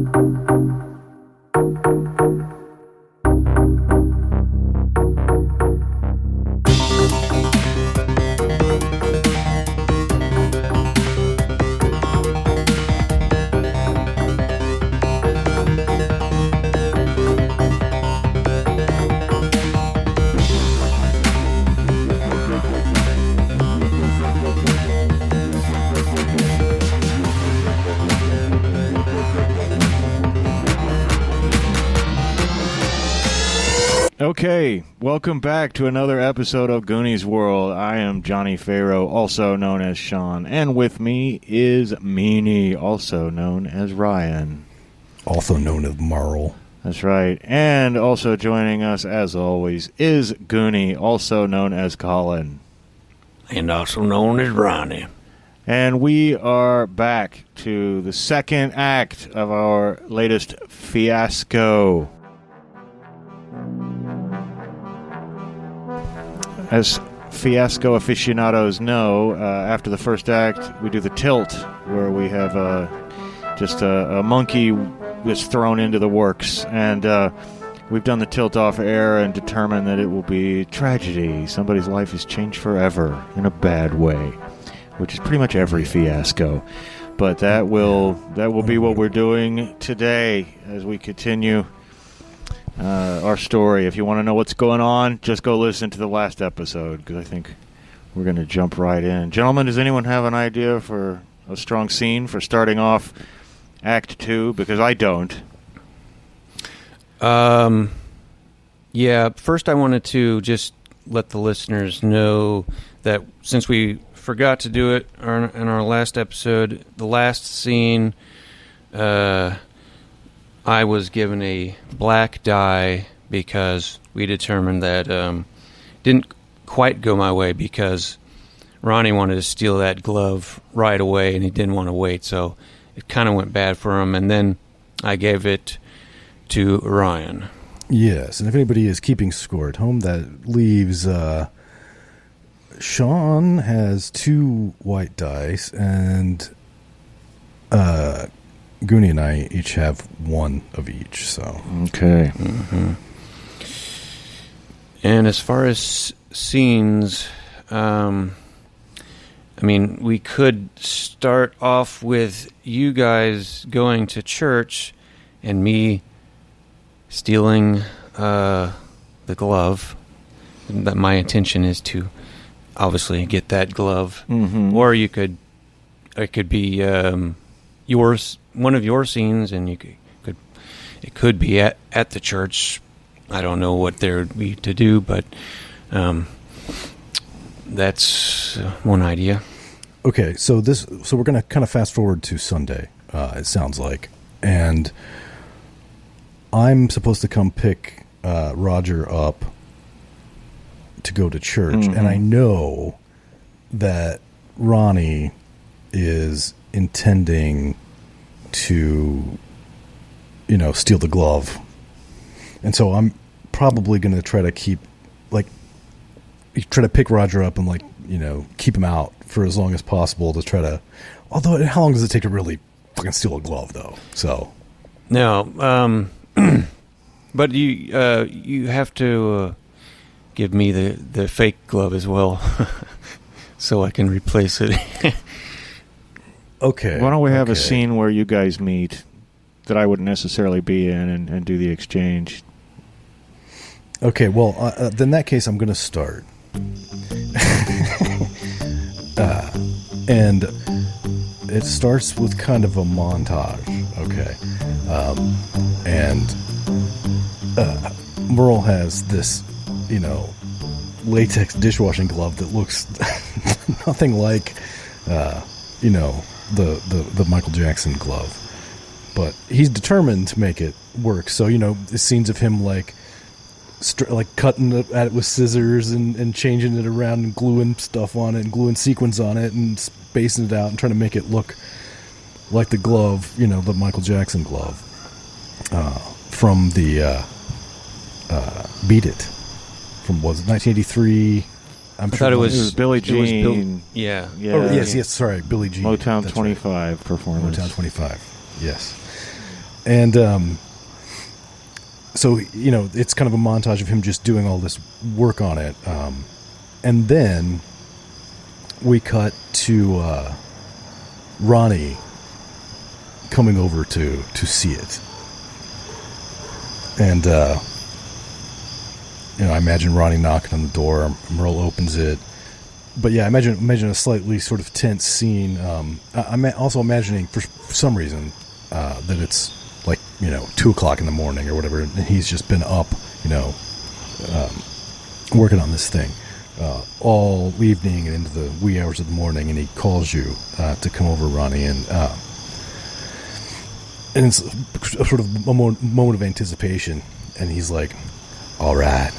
Okay, welcome back to another episode of Goonies World. I am Johnny Farrow, also known as Sean, and with me is Meanie, also known as Ryan. Also known as Marl. That's right. And also joining us, as always, is Goonie, also known as Colin. and also known as Ronnie. And we are back to the second act of our latest fiasco. As fiasco aficionados know, uh, after the first act, we do the tilt, where we have uh, just a, a monkey that's thrown into the works. And uh, we've done the tilt off air and determined that it will be tragedy. Somebody's life is changed forever in a bad way, which is pretty much every fiasco. But that will that will be what we're doing today as we continue uh, our story. If you want to know what's going on, just go listen to the last episode because I think we're going to jump right in. Gentlemen, does anyone have an idea for a strong scene for starting off Act Two? Because I don't. Um, yeah. First, I wanted to just let the listeners know that since we forgot to do it in our last episode, the last scene, uh, I was given a black die because we determined that um, didn't quite go my way because Ronnie wanted to steal that glove right away and he didn't want to wait, so it kind of went bad for him. And then I gave it to Ryan. Yes, and if anybody is keeping score at home, that leaves uh, Sean has two white dice, and uh, Goonie and I each have one of each. So Okay. And as far as scenes, um, I mean, we could start off with you guys going to church and me stealing uh, the glove. That my intention is to obviously get that glove, Mm-hmm. or you could, it could be um, yours, one of your scenes, and you could, could it could be at at the church. I don't know what there would be to do, but um, that's uh, one idea. okay, so this so we're gonna kind of fast forward to Sunday. Uh, it sounds like, and I'm supposed to come pick uh, Roger up to go to church, and I know that Ronnie is intending to, you know, steal the glove, and so I'm probably going to try to keep, like, try to pick Roger up and like, you know, keep him out for as long as possible to try to. Although, how long does it take to really fucking steal a glove, though? So, No, um, but you uh, you have to uh, give me the, the fake glove as well, so I can replace it. okay. Why don't we have a scene where you guys meet that I wouldn't necessarily be in and, and do the exchange? Okay, well, uh, uh, then in that case, I'm going to start. uh, and it starts with kind of a montage, okay? Um, and uh, Merle has this, you know, latex dishwashing glove that looks nothing like, uh, you know, the, the, the Michael Jackson glove. But he's determined to make it work. So, you know, the scenes of him, like, str- like cutting it at it with scissors and, and changing it around and gluing stuff on it and gluing sequins on it and spacing it out and trying to make it look like the glove, you know, the Michael Jackson glove uh, from the uh, uh, Beat It from was it 1983? I'm I thought it It was, was Billie it was Bill- Jean. yeah, Yeah. Oh yes, yes. Sorry, Billie Jean. Motown That's right. 25 performance. Motown 25. Yes. and um, so you know it's kind of a montage of him just doing all this work on it, um, and then we cut to uh, Ronnie coming over to to see it, and uh, you know I imagine Ronnie knocking on the door. Merle opens it. But yeah, imagine imagine a slightly sort of tense scene. Um, I, I'm also imagining for, for some reason uh, that it's like you know two o'clock in the morning or whatever, and he's just been up, you know, um, working on this thing uh, all evening and into the wee hours of the morning, and he calls you uh, to come over, Ronnie, and uh, and it's a sort of a moment of anticipation, and he's like, "All right,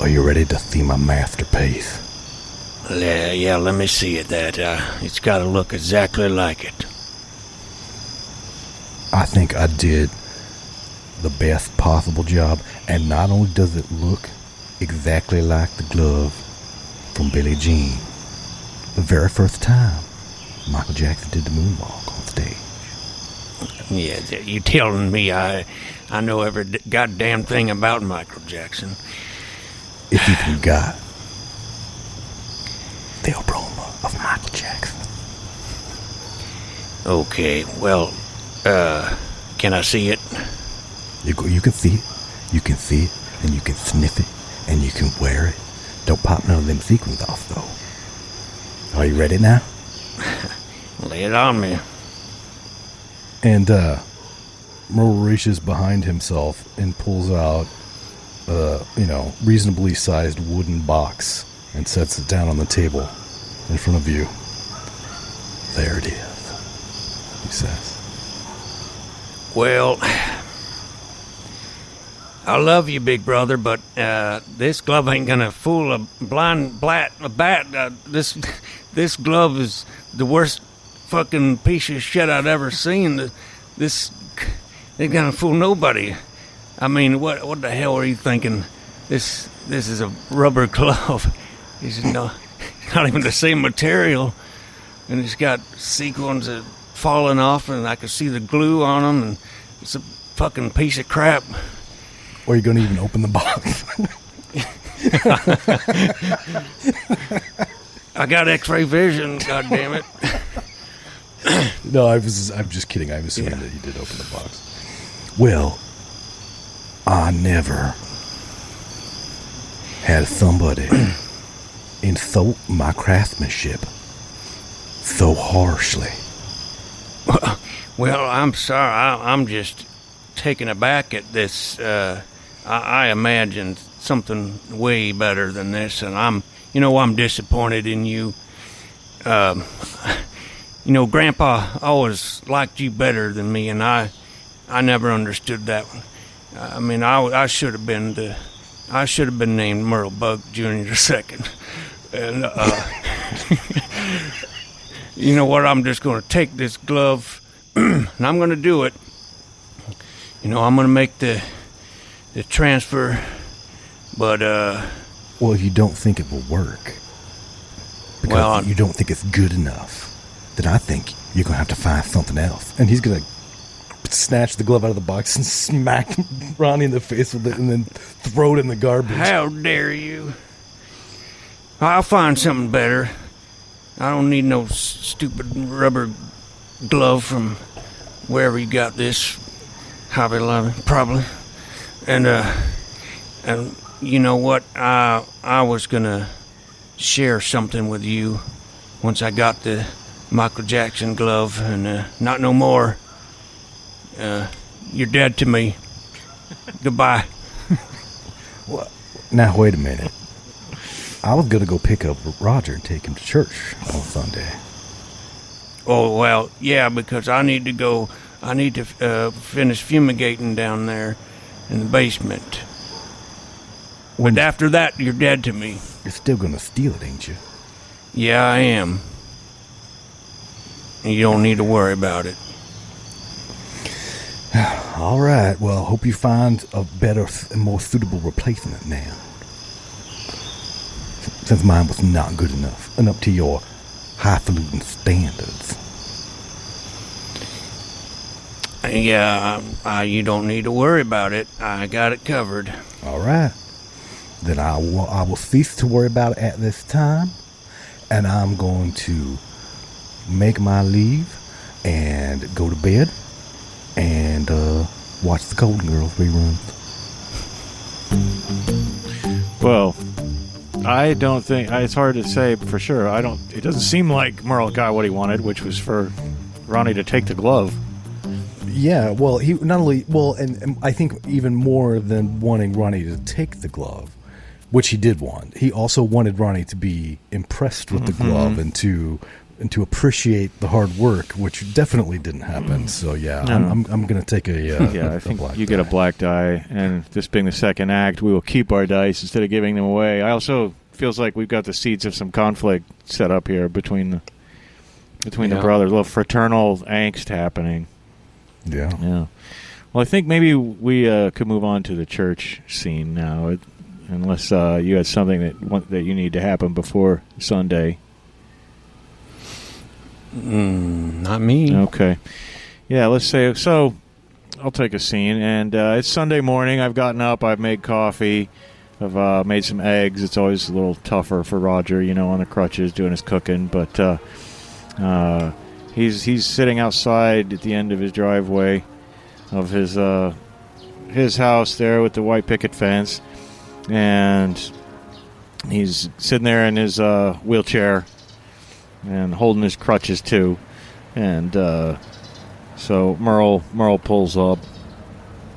are you ready to see my masterpiece?" Yeah, yeah, let me see it. That uh, it's got to look exactly like it. I think I did the best possible job, and not only does it look exactly like the glove from Billie Jean, the very first time Michael Jackson did the moonwalk on stage. Yeah, you telling me I, I know every goddamn thing about Michael Jackson. If you can got the aroma of Michael Jackson. Okay, well, uh, can I see it? You, go, you can see it, you can see it, and you can sniff it, and you can wear it. Don't pop none of them sequins off, though. Are you ready now? Lay it on me. And uh, Merle reaches behind himself and pulls out a, you know, reasonably sized wooden box and sets it down on the table in front of you. There it is, he says. Well, I love you, big brother, but uh, this glove ain't gonna fool a blind blat a bat. Uh, this this glove is the worst fucking piece of shit I've ever seen. This ain't gonna fool nobody. I mean, what what the hell are you thinking? This this is a rubber glove. It's no, not even the same material, and it's got sequins that falling off, and I can see the glue on them, and it's a fucking piece of crap. Or are you going to even open the box? I got X-ray vision. God damn it! no, I was. I'm just kidding. I'm assuming Yeah. that you did open the box. Well, I never had somebody insult my craftsmanship so harshly. Well, I'm sorry. I, I'm just taken aback at this. Uh, I, I imagined something way better than this, and I'm, you know, I'm disappointed in you. Um, you know, Grandpa always liked you better than me, and I, I never understood that. I mean, I, I should have been the, I should have been named Merle Bug Junior Second, and uh, you know what? I'm just going to take this glove, and I'm going to do it. You know, I'm going to make the, the transfer, but uh, Well, you don't think it will work because Well, you don't think it's good enough, then I think you're gonna have to find something else. And he's gonna snatch the glove out of the box and smack Ronnie in the face with it, and then throw it in the garbage. how dare you? I'll find something better. I don't need no stupid rubber glove from wherever you got this. Hobby Lobby, probably. And uh, and you know what? I I was gonna share something with you once I got the Michael Jackson glove, and uh, not no more. Uh, you're dead to me. Goodbye. Now wait a minute. I was gonna go pick up Roger and take him to church on Sunday. Oh well, yeah, because I need to go. I need to uh, finish fumigating down there in the basement. When But after that, you're dead to me. you're still gonna steal it, ain't you? Yeah, I am. You don't need to worry about it. All right. Well, hope you find a better and more suitable replacement now. Since mine was not good enough and up to your highfalutin standards. Yeah, uh, you don't need to worry about it. I got it covered. All right. Then I will, I will cease to worry about it at this time, and I'm going to make my leave and go to bed and uh, watch the Golden Girls reruns. Well, I don't think it's hard to say for sure. I don't. It doesn't seem like Merle got what he wanted, which was for Ronnie to take the glove. Yeah, well, he not only well, and, and I think even more than wanting Ronnie to take the glove, which he did want. He also wanted Ronnie to be impressed with the glove and to and to appreciate the hard work, which definitely didn't happen. So yeah, I'm, I'm, I'm going to take a uh, Yeah, I a think black you get a black die, and this being the second act, we will keep our dice instead of giving them away. I also feels like we've got the seeds of some conflict set up here between the between the brothers, a little fraternal angst happening. Yeah. Yeah. Well, I think maybe we uh, could move on to the church scene now, it- unless uh, you had something that that you need to happen before Sunday. Mm, not me. Okay. Yeah, let's say so. I'll take a scene, and uh, it's Sunday morning. I've gotten up. I've made coffee. I've uh, made some eggs. It's always a little tougher for Roger, you know, on the crutches doing his cooking. But uh, uh, he's he's sitting outside at the end of his driveway of his uh, his house there with the white picket fence, and he's sitting there in his uh, wheelchair and holding his crutches too. And uh, so Merle Merle pulls up,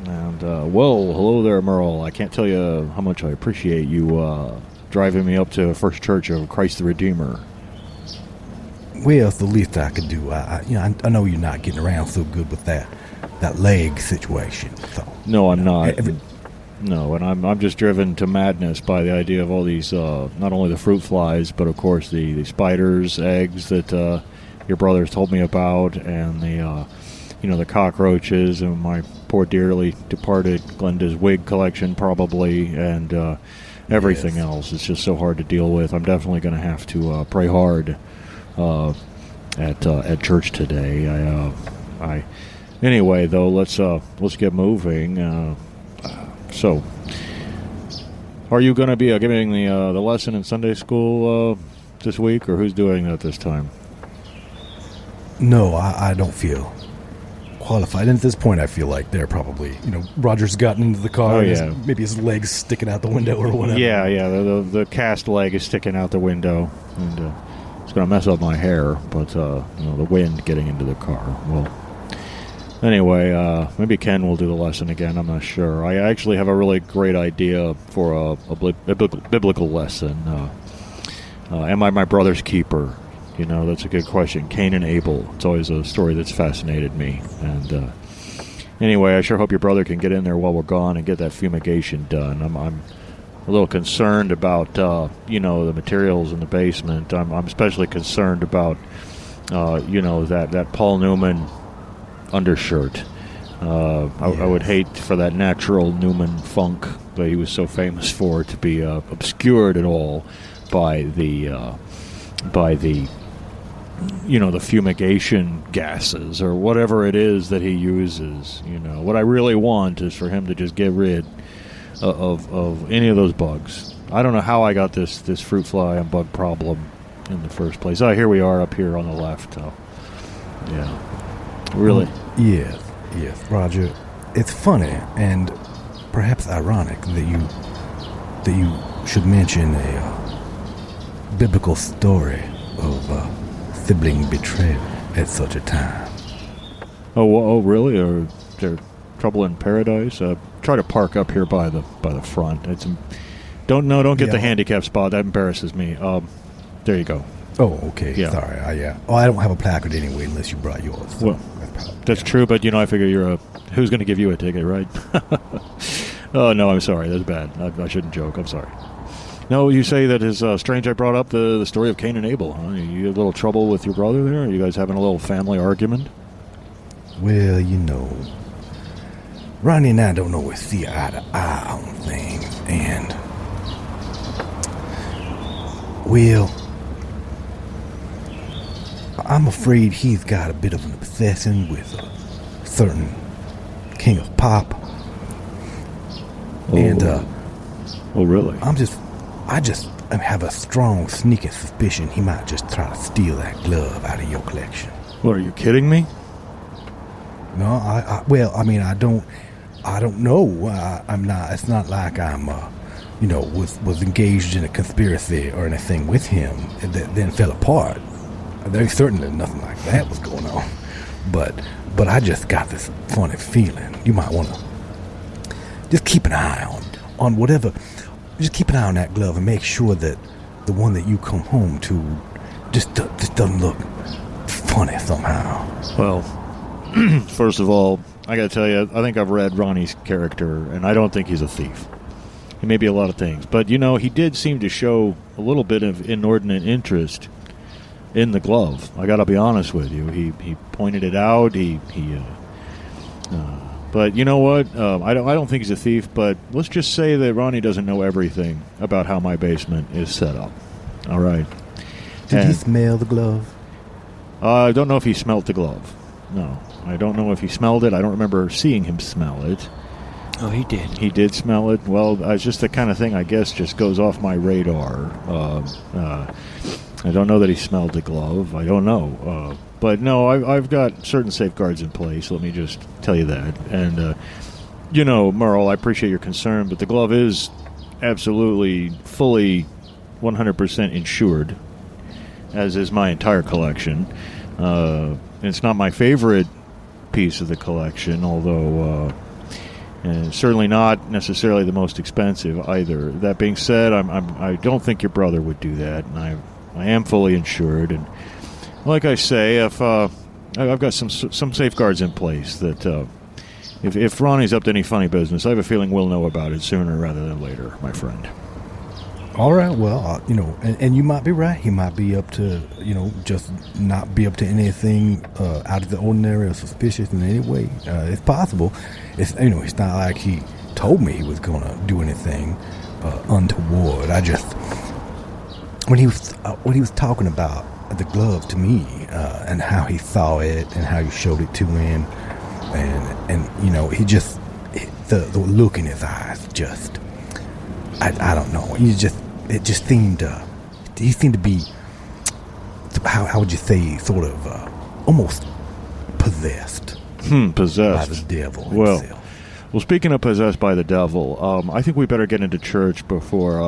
and uh, well, hello there, Merle. I can't tell you how much I appreciate you uh, driving me up to First Church of Christ the Redeemer. Well, it's the least I could do. I, I you know, I, I know you're not getting around so good with that that leg situation. So No, I'm not. Every- No, and I'm I'm just driven to madness by the idea of all these uh, not only the fruit flies, but of course the, the spiders, eggs that uh, your brothers told me about, and the uh, you know the cockroaches, and my poor dearly departed Glenda's wig collection probably, and uh, everything Yes. else. It's just so hard to deal with. I'm definitely going to have to uh, pray hard uh, at uh, at church today. I uh, I anyway though let's uh, let's get moving. So, are you going to be uh, giving the uh, the lesson in Sunday school uh, this week, or who's doing that this time? no, I, I don't feel qualified. And at this point, I feel like they're probably you know Roger's gotten into the car. Oh, and his- yeah. maybe his legs sticking out the window or whatever. Yeah, yeah. The, the, the cast leg is sticking out the window, and uh, it's going to mess up my hair. But uh, you know, the wind getting into the car. Well, anyway, uh, maybe Ken will do the lesson again. I'm not sure. I actually have a really great idea for a, a biblical, biblical lesson. Uh, uh, am I my brother's keeper? You know, that's a good question. Cain and Abel. It's always a story that's fascinated me. And uh, anyway, I sure hope your brother can get in there while we're gone and get that fumigation done. I'm, I'm a little concerned about uh, you know the materials in the basement. I'm, I'm especially concerned about uh, you know that that Paul Newman undershirt. Uh, I, I would hate for that natural Newman funk that he was so famous for to be uh, obscured at all by the uh, by the you know the fumigation gases or whatever it is that he uses. You know what I really want is for him to just get rid of of any of those bugs. I don't know how I got this this fruit fly and bug problem in the first place. Oh, here we are up here on the left. Oh, yeah, really. Yes, yes, Roger. It's funny and perhaps ironic that you that you should mention a uh, biblical story of uh, sibling betrayal at such a time. Oh, oh, really? Or there trouble in paradise? Uh, try to park up here by the by the front. It's don't no, don't get the Yeah. handicap spot. That embarrasses me. Um, there you go. Oh, okay. Yeah. Sorry. I, yeah. Oh, I don't have a placard anyway, unless you brought yours. so Well, that's true, but you know, I figure you're a who's going to give you a ticket, right? oh no, I'm sorry. That's bad. I, I shouldn't joke. I'm sorry. No, you say that is uh, strange. I brought up the the story of Cain and Abel. Huh? You had a little trouble with your brother there. Are you guys having a little family argument? Well, you know, Ronnie and I don't always see eye to eye on things, and well, I'm afraid he's got a bit of an obsession with uh, certain king of pop, and uh, oh, really? I'm just, I just have a strong sneaking suspicion he might just try to steal that glove out of your collection. What are you kidding me? No, I, I well, I mean, I don't, I don't know. I, I'm not. It's not like I'm, uh, you know, was was engaged in a conspiracy or anything with him that then fell apart. There's certainly nothing like that was going on. But, but I just got this funny feeling. You might want to just keep an eye on on whatever. Just keep an eye on that glove and make sure that the one that you come home to just just doesn't look funny somehow. Well, first of all, I got to tell you, I think I've read Ronnie's character, and I don't think he's a thief. He may be a lot of things, but you know, he did seem to show a little bit of inordinate interest in the glove. I got to be honest with you. He he pointed it out. He he. Uh, uh, but you know what? Um, I don't. I don't think he's a thief. But let's just say that Ronnie doesn't know everything about how my basement is set up. All right. Did he smell the glove? uh, I don't know if he smelt the glove. No, I don't know if he smelled it. I don't remember seeing him smell it. Oh, he did. He did smell it. Well, uh, it's just the kind of thing I guess just goes off my radar. Um uh, I don't know that he smelled the glove. I don't know. Uh, but no, I, I've got certain safeguards in place. Let me just tell you that. And, uh, you know, Merle, I appreciate your concern, but the glove is absolutely, fully, 100% insured, as is my entire collection. Uh, it's not my favorite piece of the collection, although. Uh, and certainly not necessarily the most expensive either. That being said, I'm, I'm I don't think your brother would do that, and I I am fully insured. And like I say, if uh, I've got some some safeguards in place that uh, if if Ronnie's up to any funny business, I have a feeling we'll know about it sooner rather than later, my friend. All right. Well, uh, you know, and, and you might be right. He might be up to, you know, just not be up to anything uh, out of the ordinary or suspicious in any way. Uh, it's possible. It's you know, it's not like he told me he was gonna do anything uh, untoward. I just when he was uh, when he was talking about the glove to me uh, and how he saw it and how you showed it to him, and and you know, he just the the look in his eyes just. I, I don't know. He just it just seemed uh, he seemed to be how how would you say sort of uh, almost possessed Hmm, possessed by the devil Well, himself. Well, speaking of possessed by the devil, um, I think we better get into church before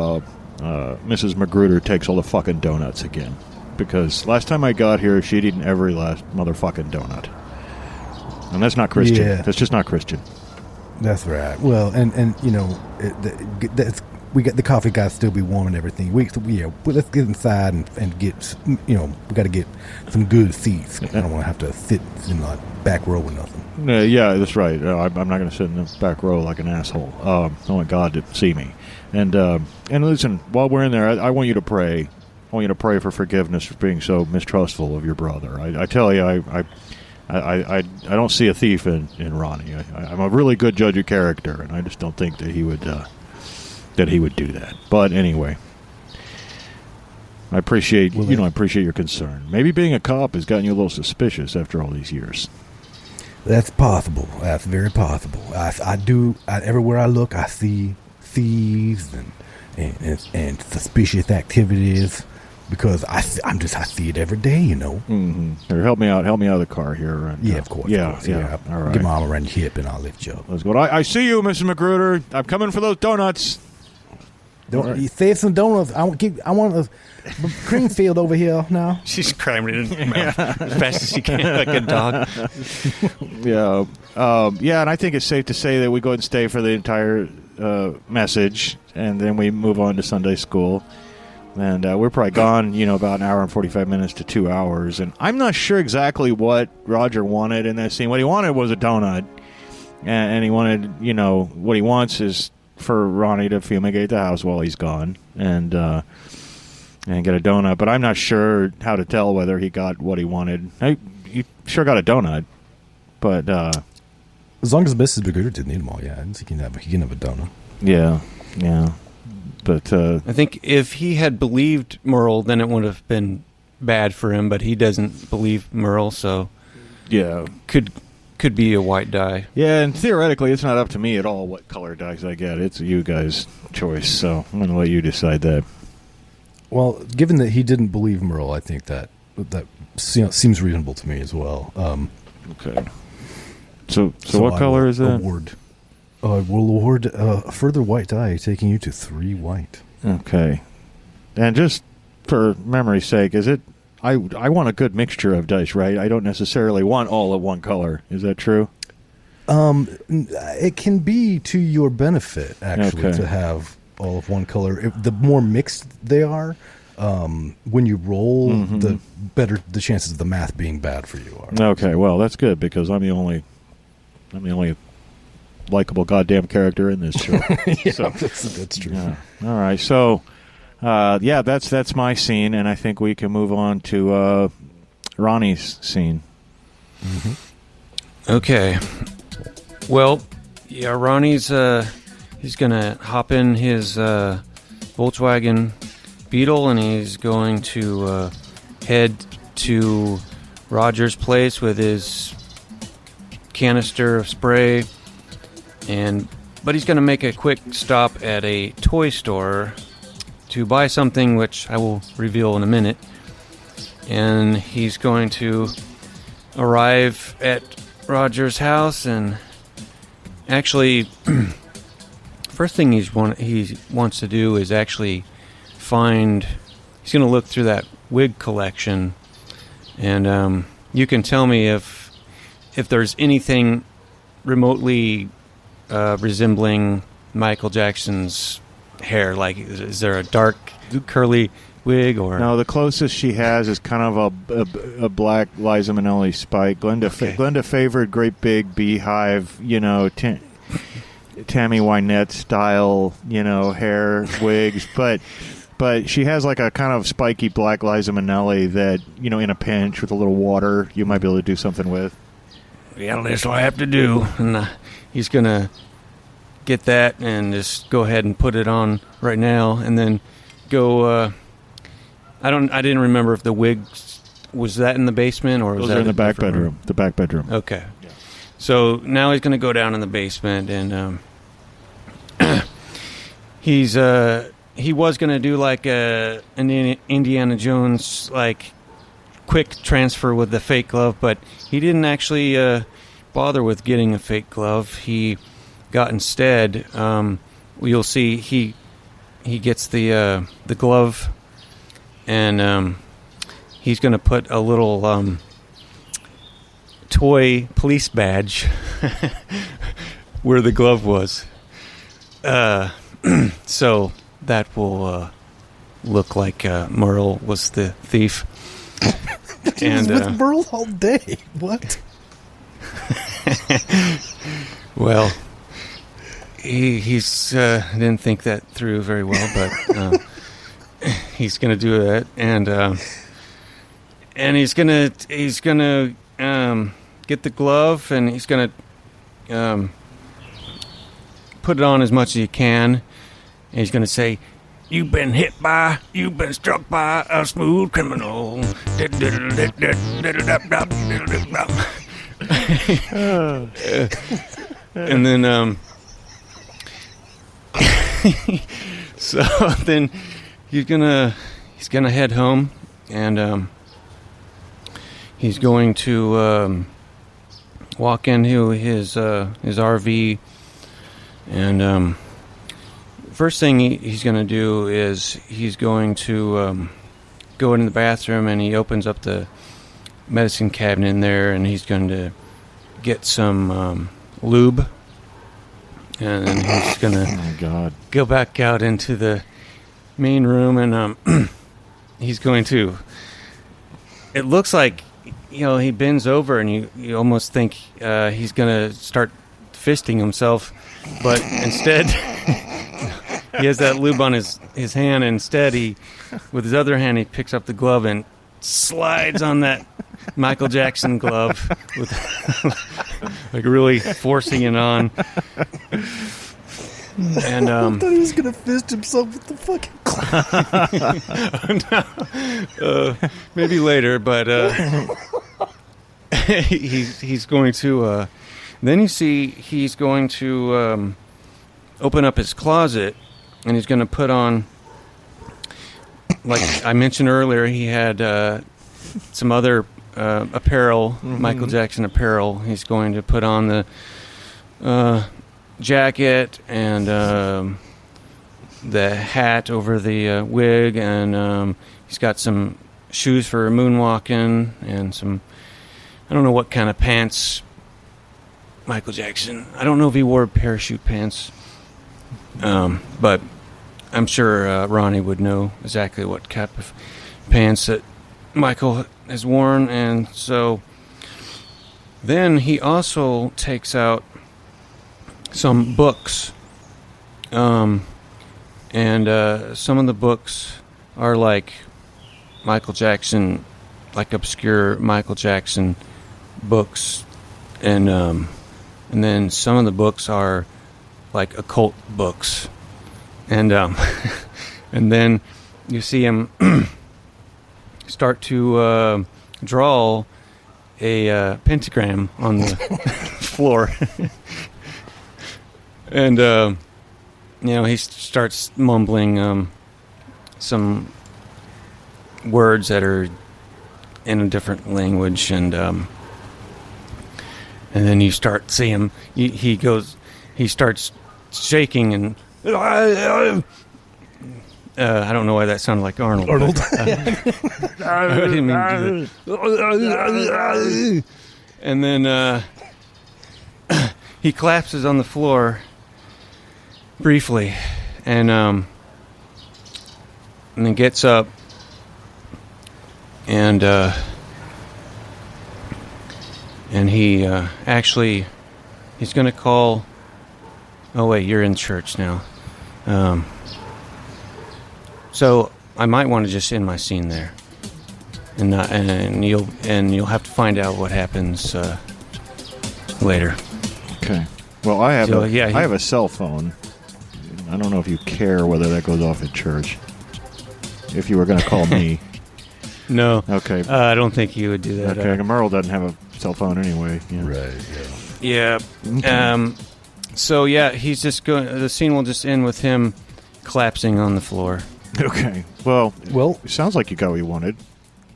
uh, Mrs. Magruder takes all the fucking donuts again. Because last time I got here, she'd eaten every last motherfucking donut. And that's not Christian. Yeah. That's just not Christian. That's right. Well, and and you know it, the, that's we got the coffee got to still be warm and everything. We so, yeah, well, let's get inside and, and get you know we got to get some good seats. I don't want to have to sit in the back row or nothing. Uh, yeah, that's right. Uh, I'm, I'm not going to sit in the back row like an asshole. Um, I want God to see me. And um and listen, while we're in there, I, I want you to pray. I want you to pray for forgiveness for being so mistrustful of your brother. I, I tell you, I, I, I, I, I don't see a thief in, in Ronnie. I, I'm a really good judge of character, and I just don't think that he would uh, that he would do that. But anyway, I appreciate you know I appreciate your concern. Maybe being a cop has gotten you a little suspicious after all these years. That's possible. That's very possible. I, I do. I, everywhere I look, I see thieves and and, and, and suspicious activities because I see, I'm just I see it every day. You know. Mm-hmm. Here, help me out. Help me out of the car here. And, Yeah, uh, of course. Yeah, of course, yeah. All right. Get my arm around your hip and I'll lift you up. Let's go. I, I see you, Mr. Magruder. I'm coming for those donuts. Don't All right. you save some donuts? I want give, I want a cream field over here now. She's cramming it in her mouth as fast as she can, like a dog. Yeah, um, yeah. And I think it's safe to say that we go ahead and stay for the entire uh, message, and then we move on to Sunday school. And uh, we're probably gone, you know, about an hour and forty-five minutes to two hours. And I'm not sure exactly what Roger wanted in that scene. What he wanted was a donut, and, and he wanted, you know, what he wants is for Ronnie to fumigate the house while he's gone, and uh, and get a donut. But I'm not sure how to tell whether he got what he wanted. I, he sure got a donut, but uh, As long as Mrs. Magruder didn't eat them all, yeah, he can have he can have a donut. yeah, yeah. But uh, I think if he had believed Merle, then it would have been bad for him. But he doesn't believe Merle, so yeah, could could be a white die. Yeah, and theoretically, it's not up to me at all what color dice I get. It's you guys' choice, so I'm going to let you decide that. Well, given that he didn't believe Merle, I think that that seems reasonable to me as well. Um, Okay. So, so, what I color is that? Award. Uh, will award uh, a further white die, taking you to three white. Okay. And just for memory's sake, is it? I I want a good mixture of dice, right? I don't necessarily want all of one color. Is that true? Um, it can be to your benefit actually Okay. to have all of one color. If the more mixed they are, um, when you roll, Mhm. the better the chances of the math being bad for you are. Okay. Well, that's good because I'm the only I'm the only likable goddamn character in this show. yeah, So- that's, that's true. Yeah. All right. So, uh, yeah, that's that's my scene, and I think we can move on to uh, Ronnie's scene. Okay. Well, yeah, Ronnie's uh he's gonna hop in his uh Volkswagen Beetle and he's going to uh head to Roger's place with his canister of spray and but he's gonna make a quick stop at a toy store to buy something which I will reveal in a minute. And he's going to arrive at Roger's house and actually first thing he's want he wants to do is actually find he's going to look through that wig collection and um, you can tell me if if there's anything remotely uh, resembling Michael Jackson's hair like is, is there a dark curly wig or No, the closest she has is kind of a, a, a black Liza Minnelli spike. Glenda fa- Okay. Glenda favored great big beehive, you know, ta- Tammy Wynette style, you know, hair wigs, but but she has like a kind of spiky black Liza Minnelli that you know, in a pinch with a little water, you might be able to do something with. Yeah, that's what I have to do. And uh, he's gonna get that and just go ahead and put it on right now, and then go. Uh, I don't. I didn't remember if the wig was that in the basement or was Those that are in the back different room? bedroom. The back bedroom. Okay. So now he's going to go down in the basement, and um, he's uh, he was going to do like a an Indiana Jones like quick transfer with the fake glove, but he didn't actually uh, bother with getting a fake glove. He got instead. Um, you'll see he he gets the uh, the glove, and um, he's going to put a little. Um, toy police badge where the glove was. Uh, so that will uh, look like uh, Merle was the thief. And with uh, Merle all day. What? well, he he's uh, didn't think that through very well, but uh, he's gonna do that, and uh, and he's gonna he's gonna um, get the glove, and he's gonna um, put it on as much as he can. And he's gonna say, You've been hit by, you've been struck by a smooth criminal. and then um so then he's gonna he's gonna head home and um he's going to um walk into his uh his RV and um first thing he, he's gonna do is he's going to um go into the bathroom and he opens up the medicine cabinet in there and he's going to get some um, lube. And then he's gonna Oh go back out into the main room and um, he's going to it looks like you know he bends over and you, you almost think uh, he's gonna start fisting himself but instead he has that lube on his, his hand instead he with his other hand he picks up the glove and slides on that michael jackson glove with like really forcing it on and um, thought he was gonna fist himself with the fucking. uh, maybe later, but uh, he's he's going to. Uh, then you see he's going to um, open up his closet, and he's going to put on. Like I mentioned earlier, he had uh, some other uh, apparel, Michael Jackson apparel. He's going to put on the uh, jacket and um, the hat over the uh, wig, and um, he's got some shoes for moonwalking and some. I don't know what kind of pants Michael Jackson. I don't know if he wore parachute pants, um, but I'm sure uh, Ronnie would know exactly what type of pants that Michael has worn, and so then he also takes out some books, um, and uh, some of the books are like Michael Jackson, like obscure Michael Jackson books, and um, and then some of the books are like occult books, and um, and then you see him start to uh, draw a uh, pentagram on the floor, and uh, you know he starts mumbling um, some words that are in a different language, and um, and then you start seeing him. He, he goes, he starts shaking and. Uh, I don't know why that sounded like Arnold. Arnold. I didn't mean to do that. And then uh, he collapses on the floor briefly, and um, and then gets up, and uh, and he uh, actually he's going to call. Oh wait, you're in church now. Um, so I might want to just end my scene there, and not, and you'll and you'll have to find out what happens uh, later. Okay. Well, I have So, a, yeah, he- I have a cell phone. I don't know if you care whether that goes off at church. If you were going to call me, No, okay. uh, I don't think you would do that. okay. uh, Merle doesn't have a cell phone anyway. Yeah. Right. Yeah. yeah. Okay. Um. So yeah, he's just going. The scene will just end with him collapsing on the floor. Okay. Well, Well, it sounds like you got what you wanted.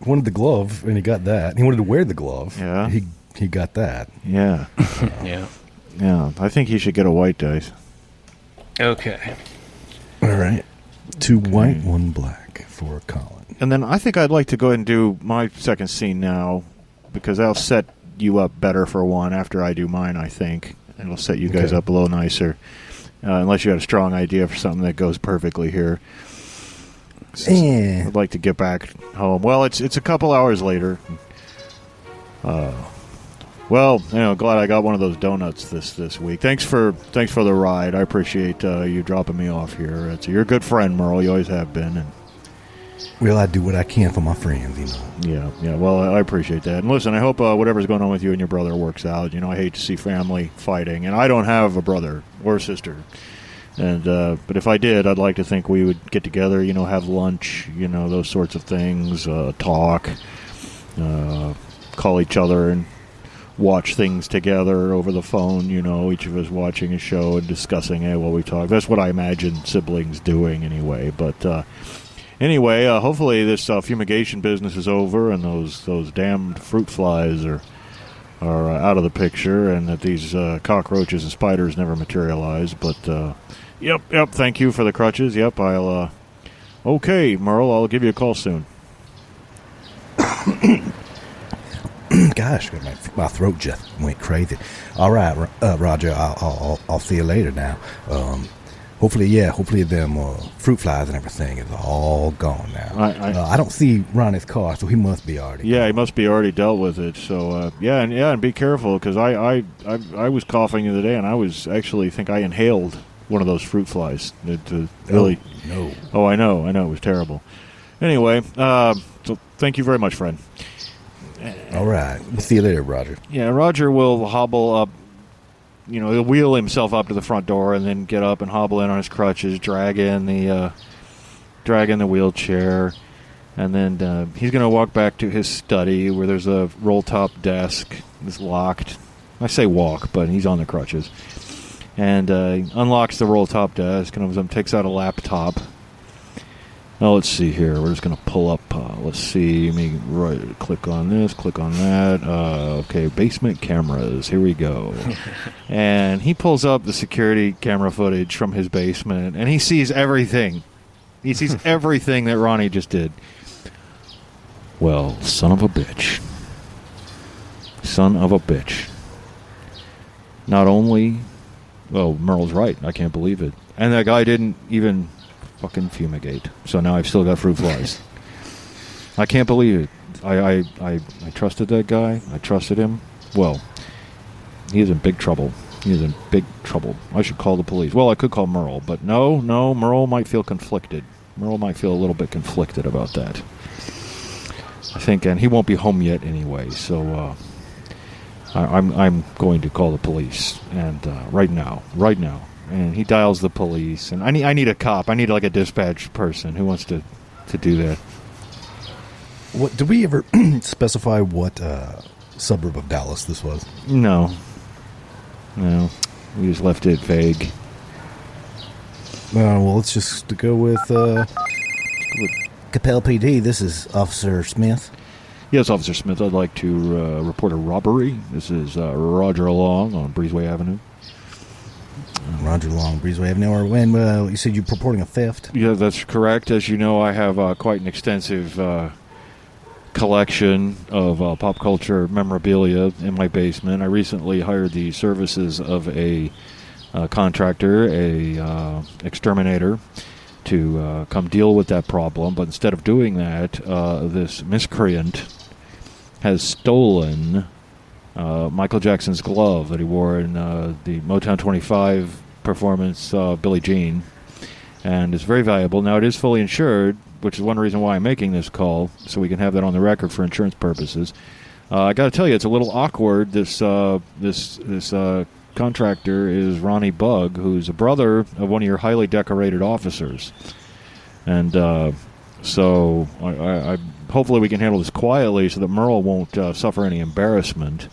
wanted the glove, and he got that. He wanted to wear the glove. Yeah. He he got that. Yeah. Yeah. Yeah. I think he should get a white dice. Okay. All right. Two white, one black for Colin. And then I think I'd like to go ahead and do my second scene now because that'll set you up better for one after I do mine, I think. It'll set you guys Okay. up a little nicer. Uh, unless you had a strong idea for something that goes perfectly here. Eh. I'd like to get back home. Well, it's it's a couple hours later. Uh, well, you know, glad I got one of those donuts this this week. Thanks for thanks for the ride. I appreciate uh, you dropping me off here. It's, you're a good friend, Merle. You always have been. And Well, I do what I can for my friends, you know. Yeah, yeah. Well, I appreciate that. And listen, I hope uh, whatever's going on with you and your brother works out. You know, I hate to see family fighting, and I don't have a brother or a sister. And uh, but if I did, I'd like to think we would get together. You know, have lunch. You know, those sorts of things. Uh, talk. Uh, call each other and watch things together over the phone. You know, each of us watching a show and discussing it while we talk. That's what I imagine siblings doing anyway. But. Anyway, uh, hopefully this uh, fumigation business is over and those those damned fruit flies are are uh, out of the picture, and that these uh, cockroaches and spiders never materialize. But uh, yep, yep. Thank you for the crutches. Yep, I'll. Okay, Merle, I'll give you a call soon. Gosh, my, my throat just went crazy. All right, Roger, I'll, I'll, I'll, I'll see you later now. Um, hopefully, yeah, hopefully them uh, fruit flies and everything is all gone now. I- I- uh, I don't see Ronnie's car, so he must be already. Yeah, he must be already dealt with it. So uh, yeah, and yeah, and be careful because I, I I I was coughing the other day, and I was actually think I inhaled one of those fruit flies. It uh, really. No. Oh, I know, I know, it was terrible. Anyway, uh, so thank you very much, friend. All right. We'll see you later, Roger. Yeah, Roger will hobble up. You know, he'll wheel himself up to the front door and then get up and hobble in on his crutches, drag in the, uh, drag in the wheelchair, And then uh, he's going to walk back to his study where there's a roll top desk. It's locked. I say walk, but he's on the crutches. And uh, unlocks the roll top desk and um, takes out a laptop. Now let's see here. We're just going to pull up. Uh, let's see. Let me right, click on this, click on that. Uh, okay, basement cameras. Here we go. and he pulls up the security camera footage from his basement, and he sees everything. He sees everything that Ronnie just did. Well, son of a bitch. Son of a bitch. Not only. Well, Merle's right. I can't believe it. And that guy didn't even fucking fumigate. So now I've still got fruit flies. I can't believe it. I, I, I, I trusted that guy. I trusted him. Well, he is in big trouble. He is in big trouble. I should call the police. Well, I could call Merle, but no, no, Merle might feel conflicted. Merle might feel a little bit conflicted about that. I think, and he won't be home yet anyway. So uh, I, I'm I'm going to call the police, and uh, right now, right now, and he dials the police, and I need I need a cop. I need like a dispatch person who wants to to do that. What did we ever specify what uh, suburb of Dallas this was? No, no, we just left it vague. Uh, well, let's just go with uh, Coppell PD. This is Officer Smith. Yes, Officer Smith, I'd like to uh, report a robbery. This is uh, Roger Long on Breezeway Avenue. Roger Long, Breezeway Avenue. Or when uh, you said you're purporting a theft? Yeah, that's correct. As you know, I have uh, quite an extensive uh, collection of uh, pop culture memorabilia in my basement. I recently hired the services of a uh, contractor, a uh, exterminator, to come deal with that problem. But instead of doing that, this miscreant has stolen uh, Michael Jackson's glove that he wore in uh, the Motown 25 performance, uh, Billie Jean, and it's very valuable. Now it is fully insured, which is one reason why I'm making this call, so we can have that on the record for insurance purposes. Uh, I got to tell you, it's a little awkward. This uh, this this uh, contractor is Ronnie Bug, who's a brother of one of your highly decorated officers, and so I, I, I hopefully we can handle this quietly so that Merle won't uh, suffer any embarrassment.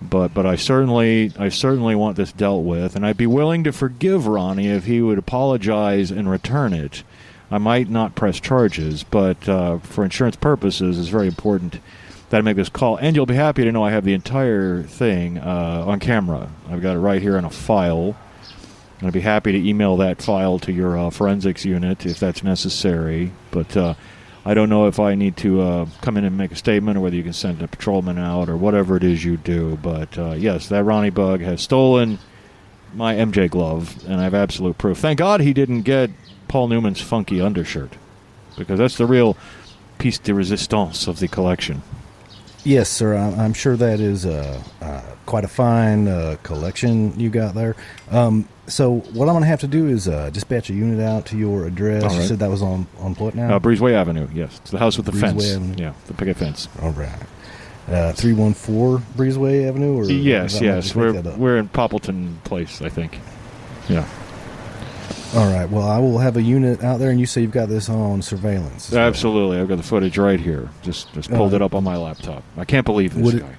But but I certainly I certainly want this dealt with, and I'd be willing to forgive Ronnie if he would apologize and return it. I might not press charges, but uh, for insurance purposes, it's very important that I make this call. And you'll be happy to know I have the entire thing uh, on camera. I've got it right here in a file. And I'd be happy to email that file to your uh, forensics unit if that's necessary. But uh, I don't know if I need to uh, come in and make a statement or whether you can send a patrolman out or whatever it is you do. But uh, yes, that Ronnie Bug has stolen my MJ glove, and I have absolute proof. Thank God he didn't get Paul Newman's funky undershirt because that's the real piece de resistance of the collection. Yes, sir. I'm, sure that is uh, quite a fine uh, collection you got there. Um, so what I'm going to have to do is uh, dispatch a unit out to your address. All You said that was on on what now? Uh, Breezeway Avenue, yes. It's the house with the Breezeway fence. Avenue. Yeah, the picket fence. All right. Uh, 314 Breezeway Avenue? Or yes, yes. We're, make that up? we're in Poppleton Place, I think. Yeah. All right. Well, I will have a unit out there, and you say you've got this on surveillance. well. Absolutely. I've got the footage right here. Just just pulled Uh, it up on my laptop. I can't believe this would it- guy.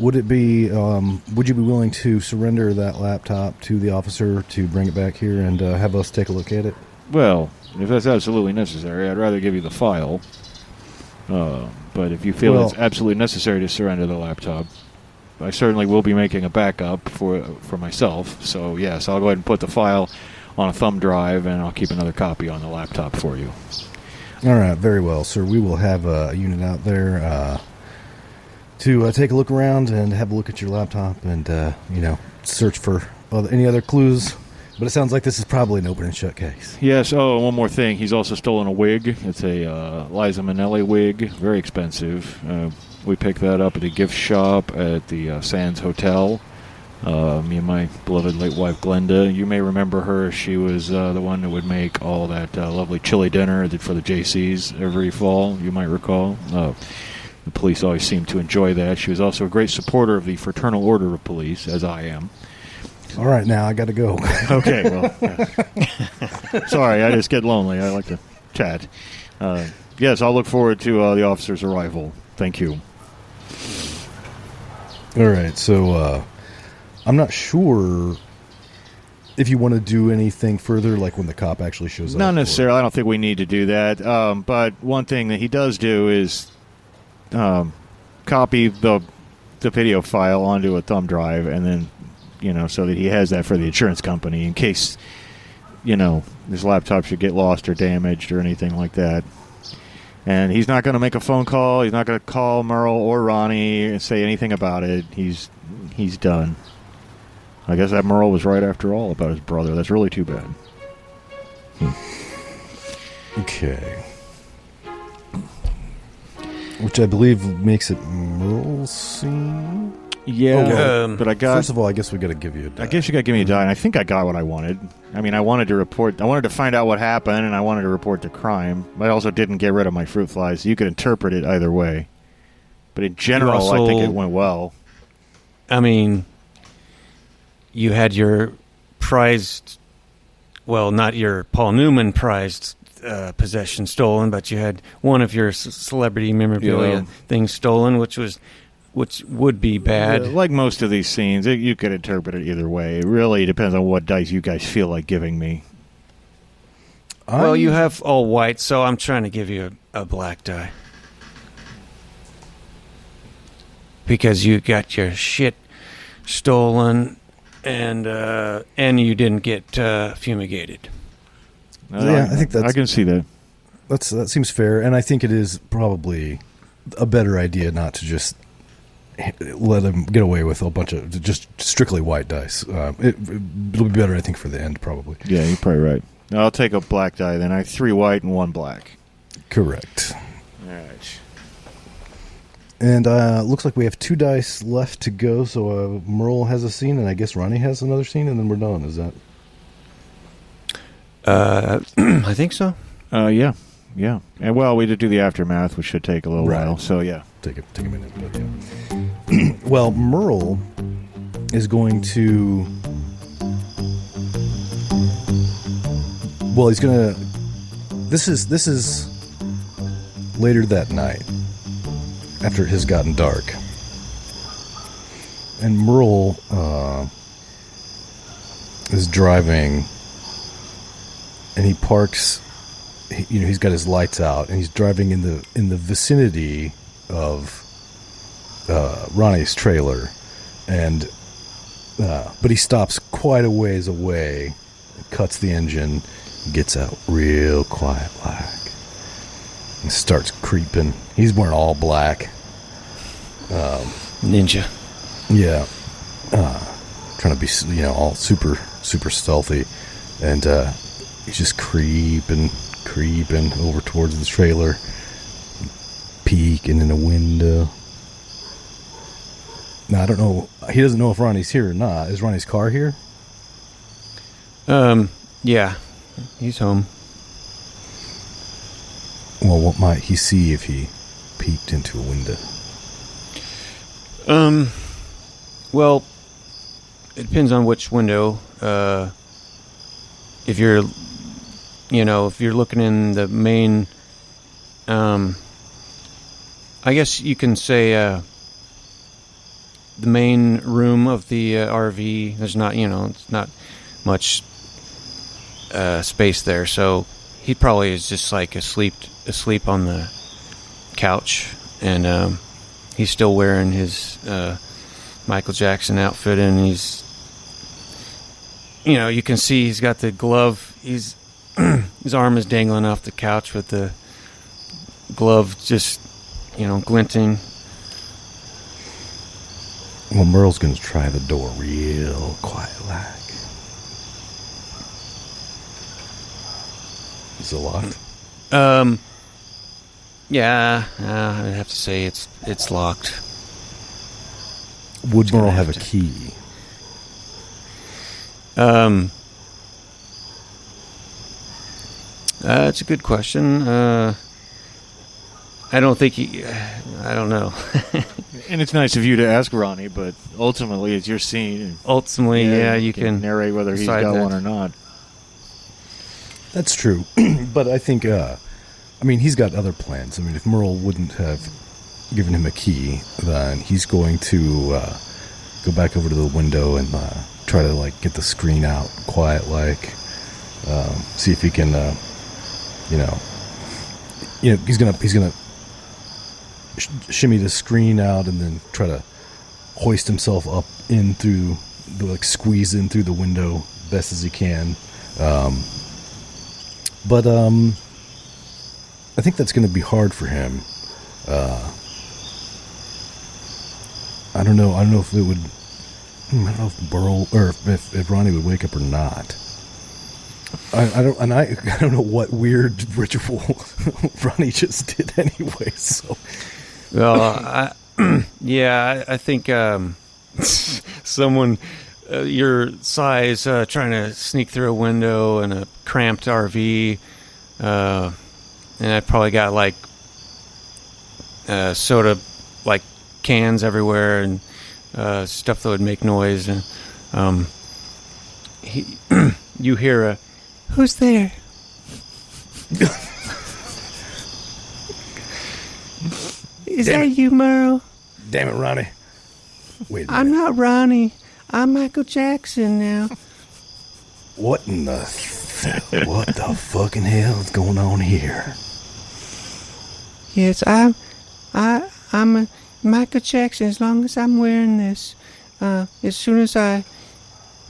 Would it be? Um, would you be willing to surrender that laptop to the officer to bring it back here and uh, have us take a look at it? Well, if that's absolutely necessary, I'd rather give you the file. Uh, but if you feel Well- it's absolutely necessary to surrender the laptop, I certainly will be making a backup for for myself. So yes, I'll go ahead and put the file on a thumb drive, and I'll keep another copy on the laptop for you. All right, very well, sir. We will have a unit out there uh, to uh, take a look around and have a look at your laptop and uh, you know search for other, any other clues. But it sounds like this is probably an open and shut case. Yes. Oh, one more thing. He's also stolen a wig. It's a uh, Liza Minnelli wig. Very expensive. Uh, we picked that up at a gift shop at the uh, Sands Hotel. Uh, me and my beloved late wife Glenda. You may remember her. She was the one that would make all that lovely chili dinner for the JCs every fall. You might recall. The police always seemed to enjoy that. She was also a great supporter of the Fraternal Order of Police, as I am. All right, now I got to go. Okay, well, yeah. sorry, I just get lonely. I like to chat. Uh, yes, I'll look forward to uh, the officer's arrival. Thank you. All right, so uh, I'm not sure if you want to do anything further, like when the cop actually shows up. Not or- necessarily. I don't think we need to do that. Um, but one thing that he does do is um, copy the the video file onto a thumb drive, and then you know, so that he has that for the insurance company in case you know his laptop should get lost or damaged or anything like that. And he's not going to make a phone call. He's not going to call Merle or Ronnie and say anything about it. He's he's done. I guess that Merle was right after all about his brother. That's really too bad. Okay. Which I believe makes it Merle's scene. Yeah, Oh, well, Um, but I got. First of all, I guess we got to give you a die. I guess you got to give me a die, and I think I got what I wanted. I mean, I wanted to report. I wanted to find out what happened, and I wanted to report the crime. But I also didn't get rid of my fruit flies. You could interpret it either way. But in general, I think it went well. I mean, you had your prized, well, not your Paul Newman prized uh, possession stolen, but you had one of your c- celebrity memorabilia Yeah. things stolen, which was, which would be bad. Yeah, like most of these scenes, it, you could interpret it either way. It really depends on what dice you guys feel like giving me. well, you have all white, so I'm trying to give you a, a black die because you got your shit stolen, and uh, and you didn't get uh, fumigated. Yeah, I think that's- I can see that. That's that seems fair, and I think it is probably a better idea not to just let him get away with a bunch of just strictly white dice. Um, it, it'll be better, I think, for the end, probably. Yeah, you're probably right. I'll take a black die then. I have three white and one black. Correct. All right. And uh, looks like we have two dice left to go. So uh, Merle has a scene, and I guess Ronnie has another scene, and then we're done. Is that? Uh, I think so. Uh, yeah, yeah. And well, we did do the aftermath, which should take a little Right. while. So yeah. take a take a minute. But yeah. well, Merle is going to. Well, he's gonna. This is this is later that night, after it has gotten dark, and Merle uh, is driving, and he parks. he- You know, he's got his lights out, and he's driving in the in the vicinity of uh, Ronnie's trailer, and uh, but he stops quite a ways away, cuts the engine, gets out real quiet like, and starts creeping. He's wearing all black. Ninja. Yeah, uh, trying to be you know all super super stealthy, and uh, he's just creeping, creeping over towards the trailer, peeking in a window. Now I don't know. He doesn't know if Ronnie's here or not. Is Ronnie's car here? Um, yeah, he's home. Well, what might he see if he peeked into a window? Um, well, it depends on which window. Uh, if you're, you know, if you're looking in the main, um, I guess you can say uh, the main room of the uh, RV. There's not, you know, it's not much uh, space there, so he probably is just like asleep, asleep on the couch, and um, he's still wearing his uh, Michael Jackson outfit, and he's, you know, you can see he's got the glove. He's his arm is dangling off the couch with the glove just, you know, glinting. Well, Merle's to try the door real quiet like. Is it locked? Um, yeah, uh, I'd have to say it's it's locked. Would gonna Merle have have a to. key? Um, uh, it's a good question. Uh, I don't think he. I don't know. And it's nice of you to ask Ronnie, but ultimately it's your scene. and- Ultimately, yeah, you can. narrate whether he's got that. one or not. That's true, but I think uh, I mean, he's got other plans. I mean, if Merle wouldn't have given him a key, then he's going to uh, go back over to the window and uh, try to like get the screen out quiet, like um, see if he can, uh, you know, you know, he's gonna he's gonna sh- shimmy the screen out and then try to hoist himself up in through the like squeeze in through the window best as he can. Um, but um, I think that's going to be hard for him. Uh, I don't know. I don't know if it would. hmm, I don't know if Burl or if, if Ronnie would wake up or not. I, I don't, and I, I don't know what weird ritual Ronnie just did anyway. So Well, I, yeah, I, I think um, someone uh, your size uh, trying to sneak through a window in a cramped RV, uh, and I probably got like uh, soda, like cans everywhere, and uh, stuff that would make noise. And um, he, you hear a, "Who's there? Is Is that you, Merle? damn it, Ronnie. Wait, I'm not Ronnie. I'm Michael Jackson now. what in the th- what the fucking hell is going on here? Yes, I'm. I I'm a Michael Jackson. As long as I'm wearing this, uh, as soon as I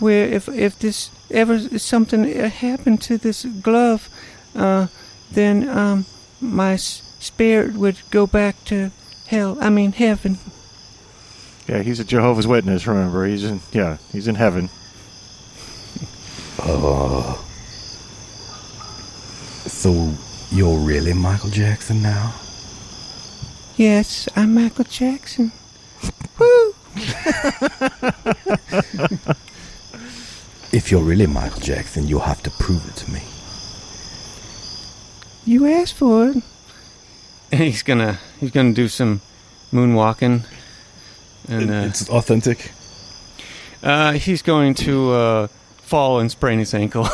wear, if if this ever something happened to this glove, uh, then um, my spirit would go back to hell. I mean heaven. Yeah, he's a Jehovah's Witness. Remember, he's in. Yeah, he's in heaven. Uh, so you're really Michael Jackson now? Yes, I'm Michael Jackson. Woo! If you're really Michael Jackson, you'll have to prove it to me. You asked for it. he's gonna he's gonna do some moonwalking, and uh, it's authentic. uh, he's going to uh, fall and sprain his ankle.